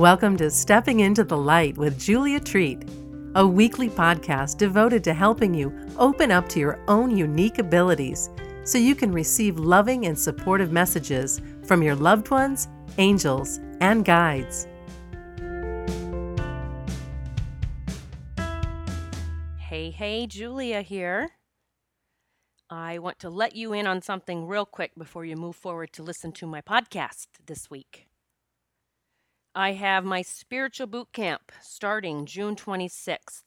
Welcome to Stepping into the Light with Julia Treat, a weekly podcast devoted to helping you open up to your own unique abilities so you can receive loving and supportive messages from your loved ones, angels, and guides. Hey, hey, Julia here. I want to let you in on something real quick before you move forward to listen to my podcast this week. I have my spiritual boot camp starting June 26th.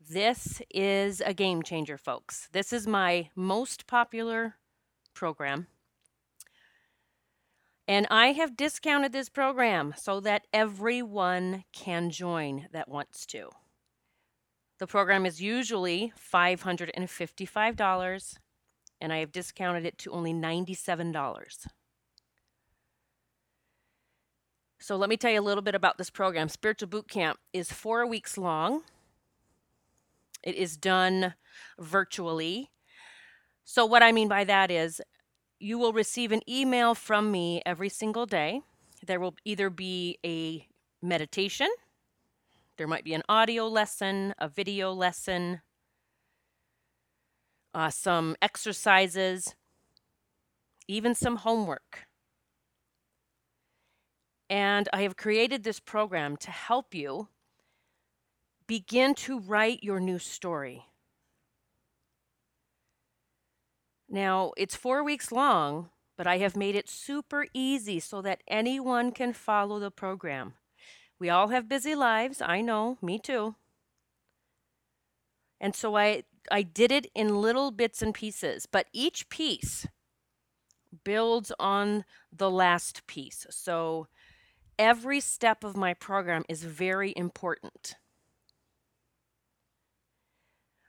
This is a game changer, folks. This is my most popular program. And I have discounted this program so that everyone can join that wants to. The program is usually $555, and I have discounted it to only $97. So let me tell you a little bit about this program. Spiritual Boot Camp is four weeks long. It is done virtually. So, what I mean by that is you will receive an email from me every single day. There will either be a meditation, there might be an audio lesson, a video lesson, uh, some exercises, even some homework. And I have created this program to help you begin to write your new story. Now, it's four weeks long, but I have made it super easy so that anyone can follow the program. We all have busy lives. I know, me too. And so I, I did it in little bits and pieces, but each piece builds on the last piece. So every step of my program is very important.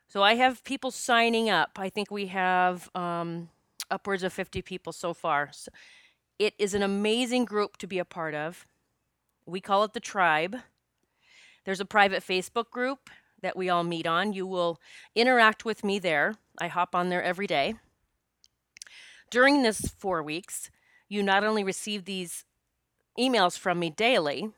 So I have people signing up. I think we have um, upwards of 50 people so far. So it is an amazing group to be a part of. We call it the tribe. There's a private Facebook group that we all meet on. You will interact with me there. I hop on there every day. During this four weeks, you not only receive these emails from me daily,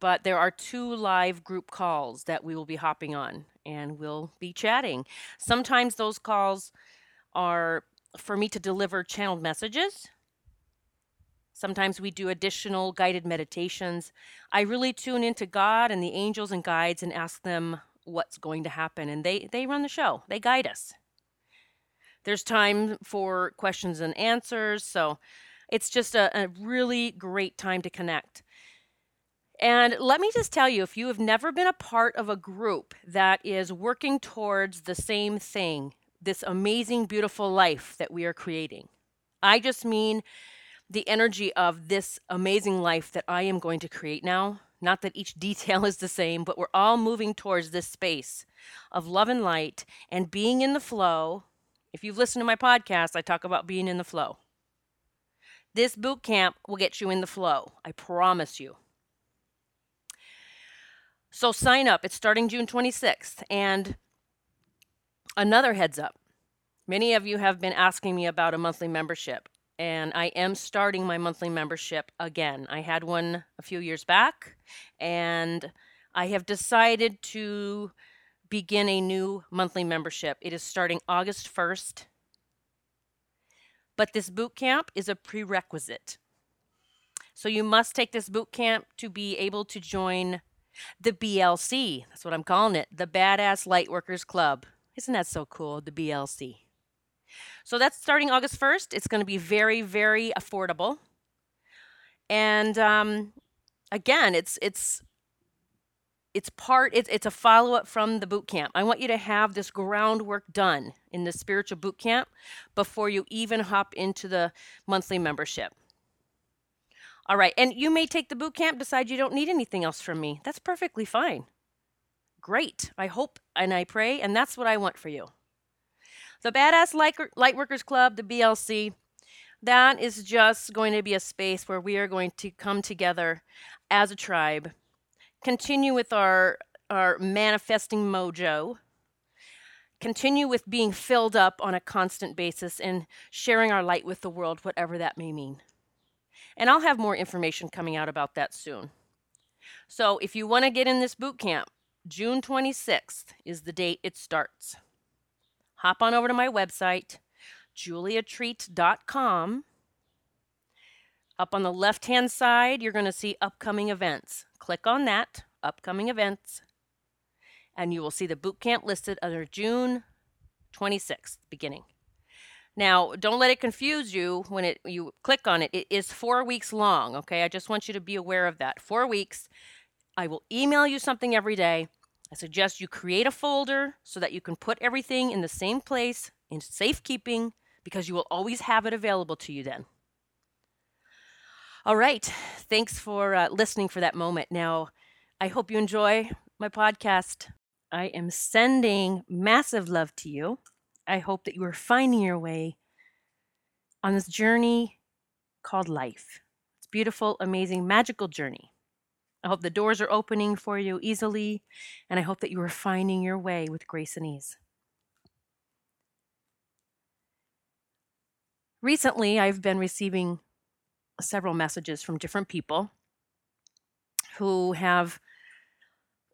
but there are two live group calls that we will be hopping on and we'll be chatting. Sometimes those calls are for me to deliver channeled messages. Sometimes we do additional guided meditations. I really tune into God and the angels and guides and ask them what's going to happen and they they run the show. They guide us. There's time for questions and answers, so it's just a, a really great time to connect. And let me just tell you if you have never been a part of a group that is working towards the same thing, this amazing, beautiful life that we are creating, I just mean the energy of this amazing life that I am going to create now. Not that each detail is the same, but we're all moving towards this space of love and light and being in the flow. If you've listened to my podcast, I talk about being in the flow. This boot camp will get you in the flow. I promise you. So sign up. It's starting June 26th. And another heads up many of you have been asking me about a monthly membership, and I am starting my monthly membership again. I had one a few years back, and I have decided to begin a new monthly membership. It is starting August 1st but this boot camp is a prerequisite. So you must take this boot camp to be able to join the BLC. That's what I'm calling it, the Badass Lightworkers Club. Isn't that so cool, the BLC? So that's starting August 1st. It's going to be very, very affordable. And um, again, it's it's it's part it's, it's a follow-up from the boot camp. I want you to have this groundwork done in the spiritual boot camp before you even hop into the monthly membership. All right and you may take the boot camp decide you don't need anything else from me. That's perfectly fine. Great. I hope and i pray and that's what i want for you. The badass lightworkers club the blc that is just going to be a space where we are going to come together as a tribe continue with our our manifesting mojo continue with being filled up on a constant basis and sharing our light with the world whatever that may mean And I'll have more information coming out about that soon. So if you want to get in this boot camp, June 26th is the date it starts. Hop on over to my website, juliatreat.com. Up on the left hand side, you're going to see upcoming events. Click on that, upcoming events, and you will see the boot camp listed under June 26th, beginning. Now, don't let it confuse you when it you click on it. It is 4 weeks long, okay? I just want you to be aware of that. 4 weeks. I will email you something every day. I suggest you create a folder so that you can put everything in the same place in safekeeping because you will always have it available to you then. All right. Thanks for uh, listening for that moment. Now, I hope you enjoy my podcast. I am sending massive love to you. I hope that you are finding your way on this journey called life. It's beautiful, amazing, magical journey. I hope the doors are opening for you easily, and I hope that you are finding your way with grace and ease. Recently, I've been receiving several messages from different people who have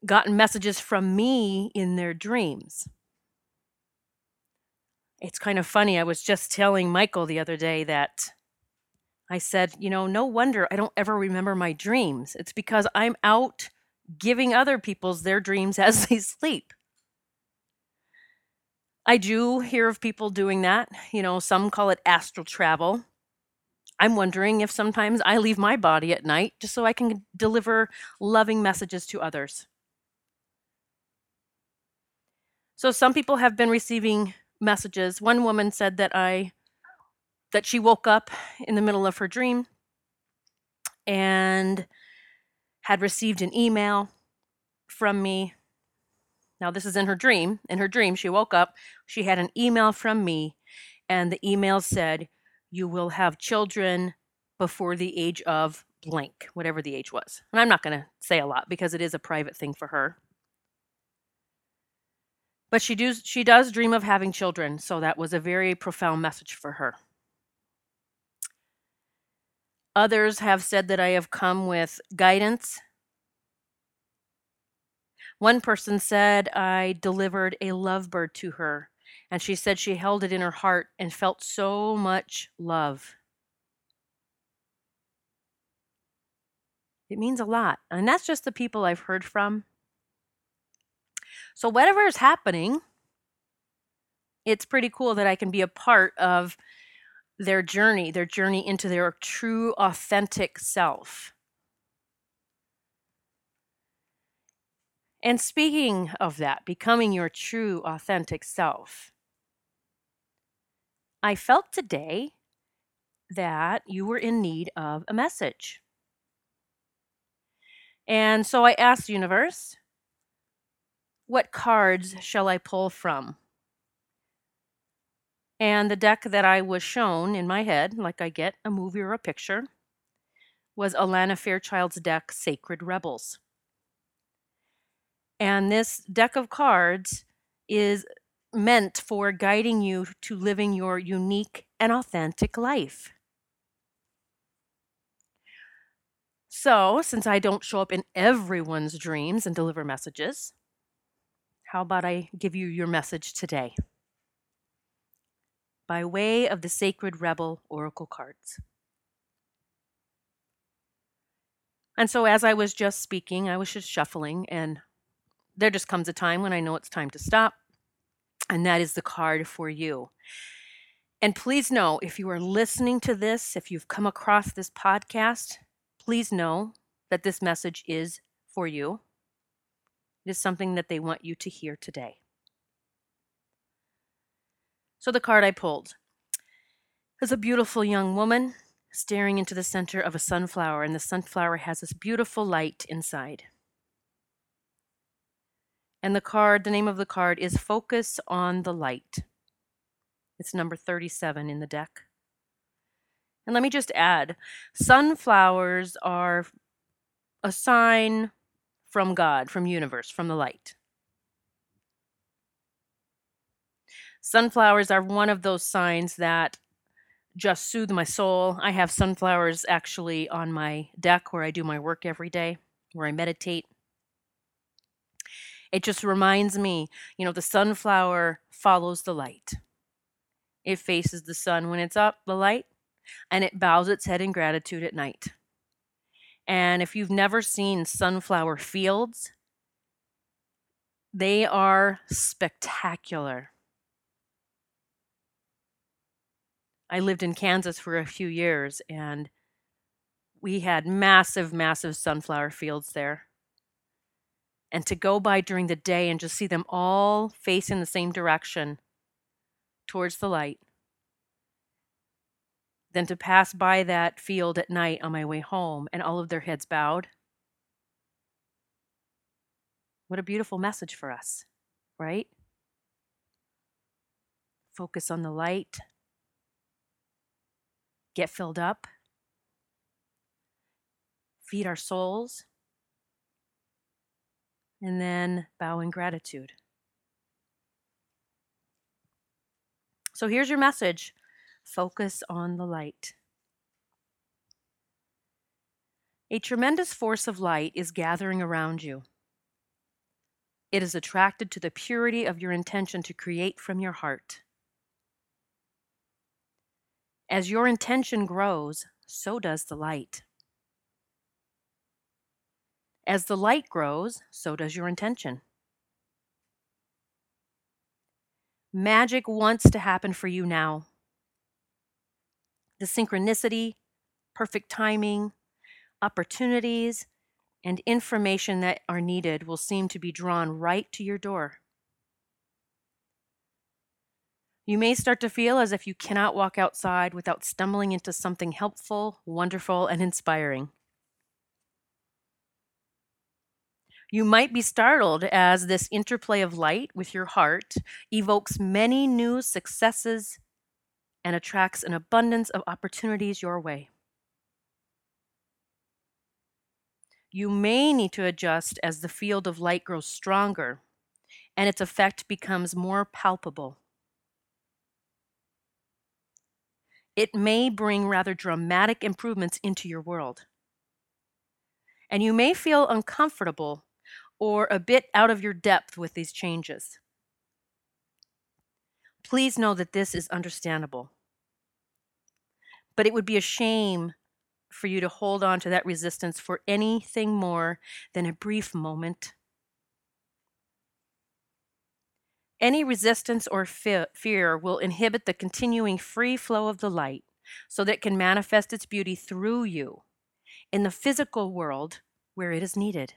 gotten messages from me in their dreams. It's kind of funny. I was just telling Michael the other day that I said, you know, no wonder I don't ever remember my dreams. It's because I'm out giving other people's their dreams as they sleep. I do hear of people doing that. You know, some call it astral travel. I'm wondering if sometimes I leave my body at night just so I can deliver loving messages to others. So some people have been receiving messages. One woman said that I that she woke up in the middle of her dream and had received an email from me. Now this is in her dream. In her dream, she woke up, she had an email from me and the email said, "You will have children before the age of blank, whatever the age was." And I'm not going to say a lot because it is a private thing for her. But she does she does dream of having children, so that was a very profound message for her. Others have said that I have come with guidance. One person said I delivered a lovebird to her, and she said she held it in her heart and felt so much love. It means a lot. And that's just the people I've heard from. So, whatever is happening, it's pretty cool that I can be a part of their journey, their journey into their true, authentic self. And speaking of that, becoming your true, authentic self, I felt today that you were in need of a message. And so I asked the universe, what cards shall I pull from? And the deck that I was shown in my head, like I get a movie or a picture, was Alana Fairchild's deck, Sacred Rebels. And this deck of cards is meant for guiding you to living your unique and authentic life. So, since I don't show up in everyone's dreams and deliver messages, how about I give you your message today? By way of the Sacred Rebel Oracle cards. And so, as I was just speaking, I was just shuffling, and there just comes a time when I know it's time to stop. And that is the card for you. And please know if you are listening to this, if you've come across this podcast, please know that this message is for you. It is something that they want you to hear today. So, the card I pulled is a beautiful young woman staring into the center of a sunflower, and the sunflower has this beautiful light inside. And the card, the name of the card is Focus on the Light. It's number 37 in the deck. And let me just add sunflowers are a sign from God, from universe, from the light. Sunflowers are one of those signs that just soothe my soul. I have sunflowers actually on my deck where I do my work every day, where I meditate. It just reminds me, you know, the sunflower follows the light. It faces the sun when it's up, the light, and it bows its head in gratitude at night. And if you've never seen sunflower fields, they are spectacular. I lived in Kansas for a few years and we had massive, massive sunflower fields there. And to go by during the day and just see them all facing the same direction towards the light, then to pass by that field at night on my way home and all of their heads bowed. What a beautiful message for us, right? Focus on the light, get filled up, feed our souls, and then bow in gratitude. So here's your message focus on the light. A tremendous force of light is gathering around you. It is attracted to the purity of your intention to create from your heart. As your intention grows, so does the light. As the light grows, so does your intention. Magic wants to happen for you now. The synchronicity, perfect timing, opportunities, and information that are needed will seem to be drawn right to your door. You may start to feel as if you cannot walk outside without stumbling into something helpful, wonderful, and inspiring. You might be startled as this interplay of light with your heart evokes many new successes and attracts an abundance of opportunities your way. You may need to adjust as the field of light grows stronger and its effect becomes more palpable. it may bring rather dramatic improvements into your world. And you may feel uncomfortable or a bit out of your depth with these changes. Please know that this is understandable. But it would be a shame for you to hold on to that resistance for anything more than a brief moment Any resistance or fear will inhibit the continuing free flow of the light so that it can manifest its beauty through you in the physical world where it is needed.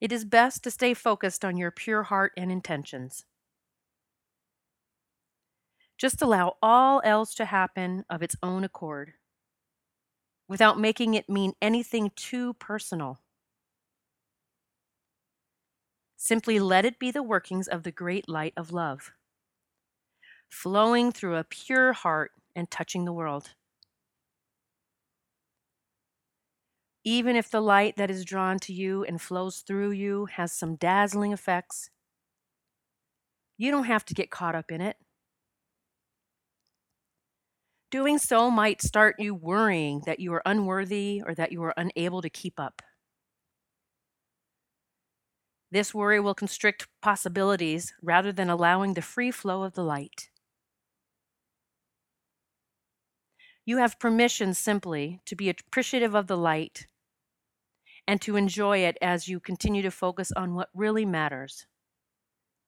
It is best to stay focused on your pure heart and intentions. Just allow all else to happen of its own accord without making it mean anything too personal. Simply let it be the workings of the great light of love, flowing through a pure heart and touching the world. Even if the light that is drawn to you and flows through you has some dazzling effects, you don't have to get caught up in it. Doing so might start you worrying that you are unworthy or that you are unable to keep up. This worry will constrict possibilities rather than allowing the free flow of the light. You have permission simply to be appreciative of the light and to enjoy it as you continue to focus on what really matters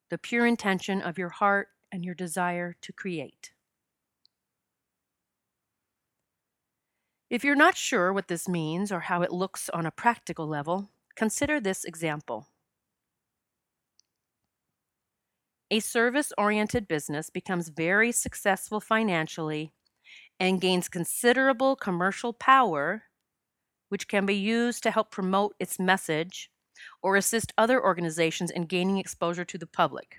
the pure intention of your heart and your desire to create. If you're not sure what this means or how it looks on a practical level, consider this example. A service oriented business becomes very successful financially and gains considerable commercial power, which can be used to help promote its message or assist other organizations in gaining exposure to the public.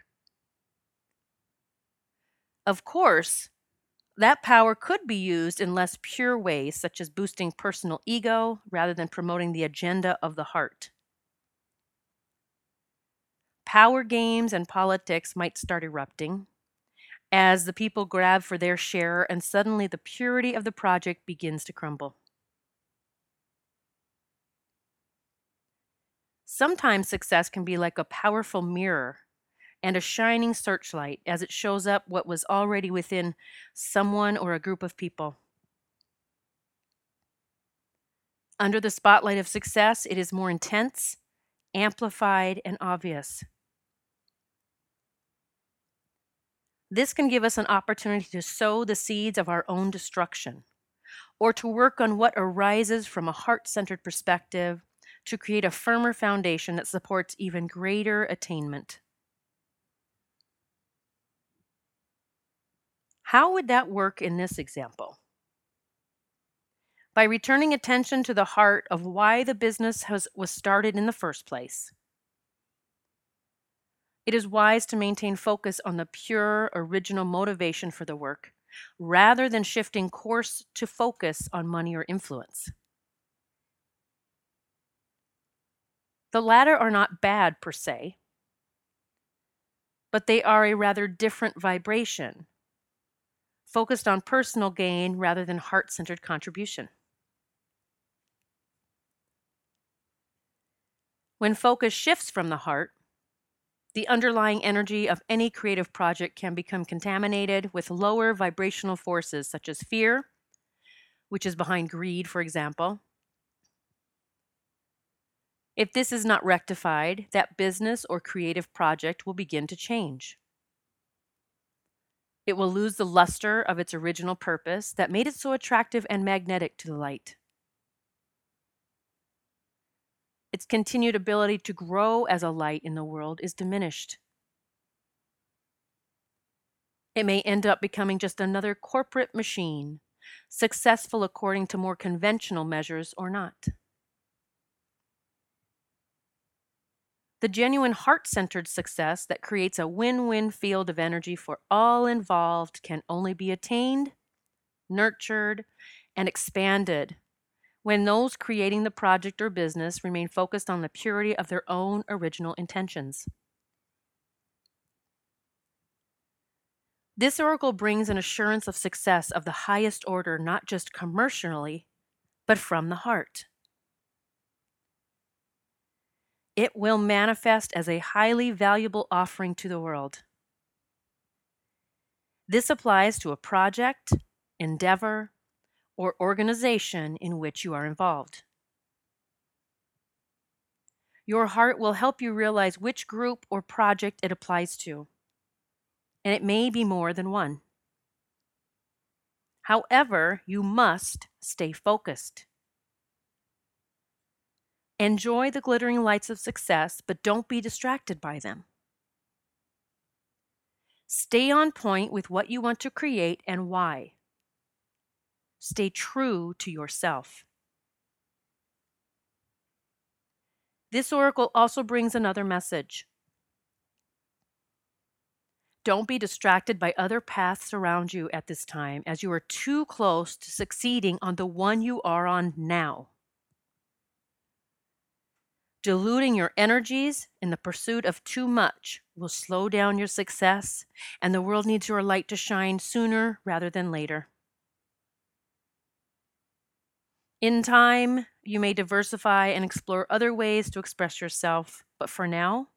Of course, that power could be used in less pure ways, such as boosting personal ego rather than promoting the agenda of the heart power games and politics might start erupting, as the people grab for their share, and suddenly the purity of the project begins to crumble. Sometimes success can be like a powerful mirror and a shining searchlight as it shows up what was already within someone or a group of people. Under the spotlight of success, it is more intense, amplified, and obvious. This can give us an opportunity to sow the seeds of our own destruction or to work on what arises from a heart centered perspective to create a firmer foundation that supports even greater attainment. How would that work in this example? By returning attention to the heart of why the business has, was started in the first place. It is wise to maintain focus on the pure, original motivation for the work, rather than shifting course to focus on money or influence. The latter are not bad per se, but they are a rather different vibration, focused on personal gain rather than heart centered contribution. When focus shifts from the heart, the underlying energy of any creative project can become contaminated with lower vibrational forces such as fear, which is behind greed, for example, if this is not rectified, that business or creative project will begin to change. It will lose the luster of its original purpose that made it so attractive and magnetic to the light. Its continued ability to grow as a light in the world is diminished. It may end up becoming just another corporate machine, successful according to more conventional measures or not. The genuine heart centered success that creates a win win field of energy for all involved can only be attained, nurtured, and expanded when those creating the project or business remain focused on the purity of their own original intentions. This oracle brings an assurance of success of the highest order, not just commercially, but from the heart it will manifest as a highly valuable offering to the world. This applies to a project, endeavor, or organization in which you are involved. Your heart will help you realize which group or project it applies to, and it may be more than one. However, you must stay focused. Enjoy the glittering lights of success, but don't be distracted by them. Stay on point with what you want to create and why. Stay true to yourself. This oracle also brings another message. Don't be distracted by other paths around you at this time, as you are too close to succeeding on the one you are on now. Diluting your energies in the pursuit of too much will slow down your success, and the world needs your light to shine sooner rather than later. In time, you may diversify and explore other ways to express yourself, but for now,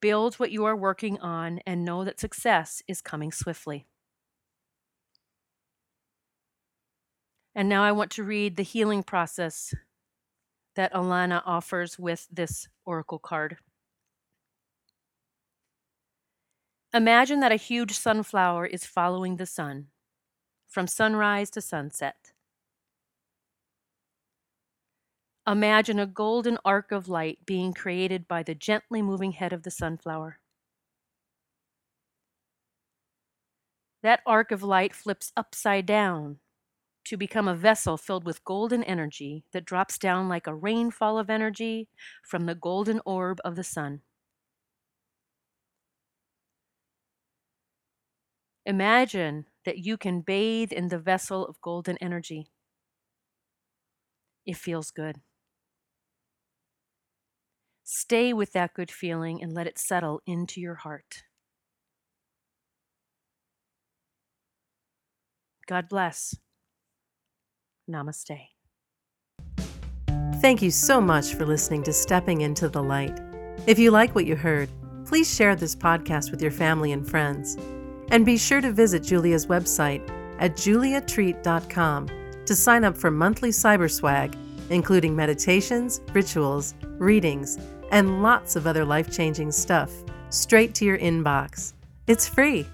build what you are working on and know that success is coming swiftly. And now I want to read the healing process that Alana offers with this oracle card. Imagine that a huge sunflower is following the sun from sunrise to sunset. Imagine a golden arc of light being created by the gently moving head of the sunflower. That arc of light flips upside down to become a vessel filled with golden energy that drops down like a rainfall of energy from the golden orb of the sun. Imagine that you can bathe in the vessel of golden energy. It feels good. Stay with that good feeling and let it settle into your heart. God bless. Namaste. Thank you so much for listening to Stepping into the Light. If you like what you heard, please share this podcast with your family and friends. And be sure to visit Julia's website at juliatreat.com to sign up for monthly cyber swag, including meditations, rituals, readings, and lots of other life changing stuff straight to your inbox. It's free.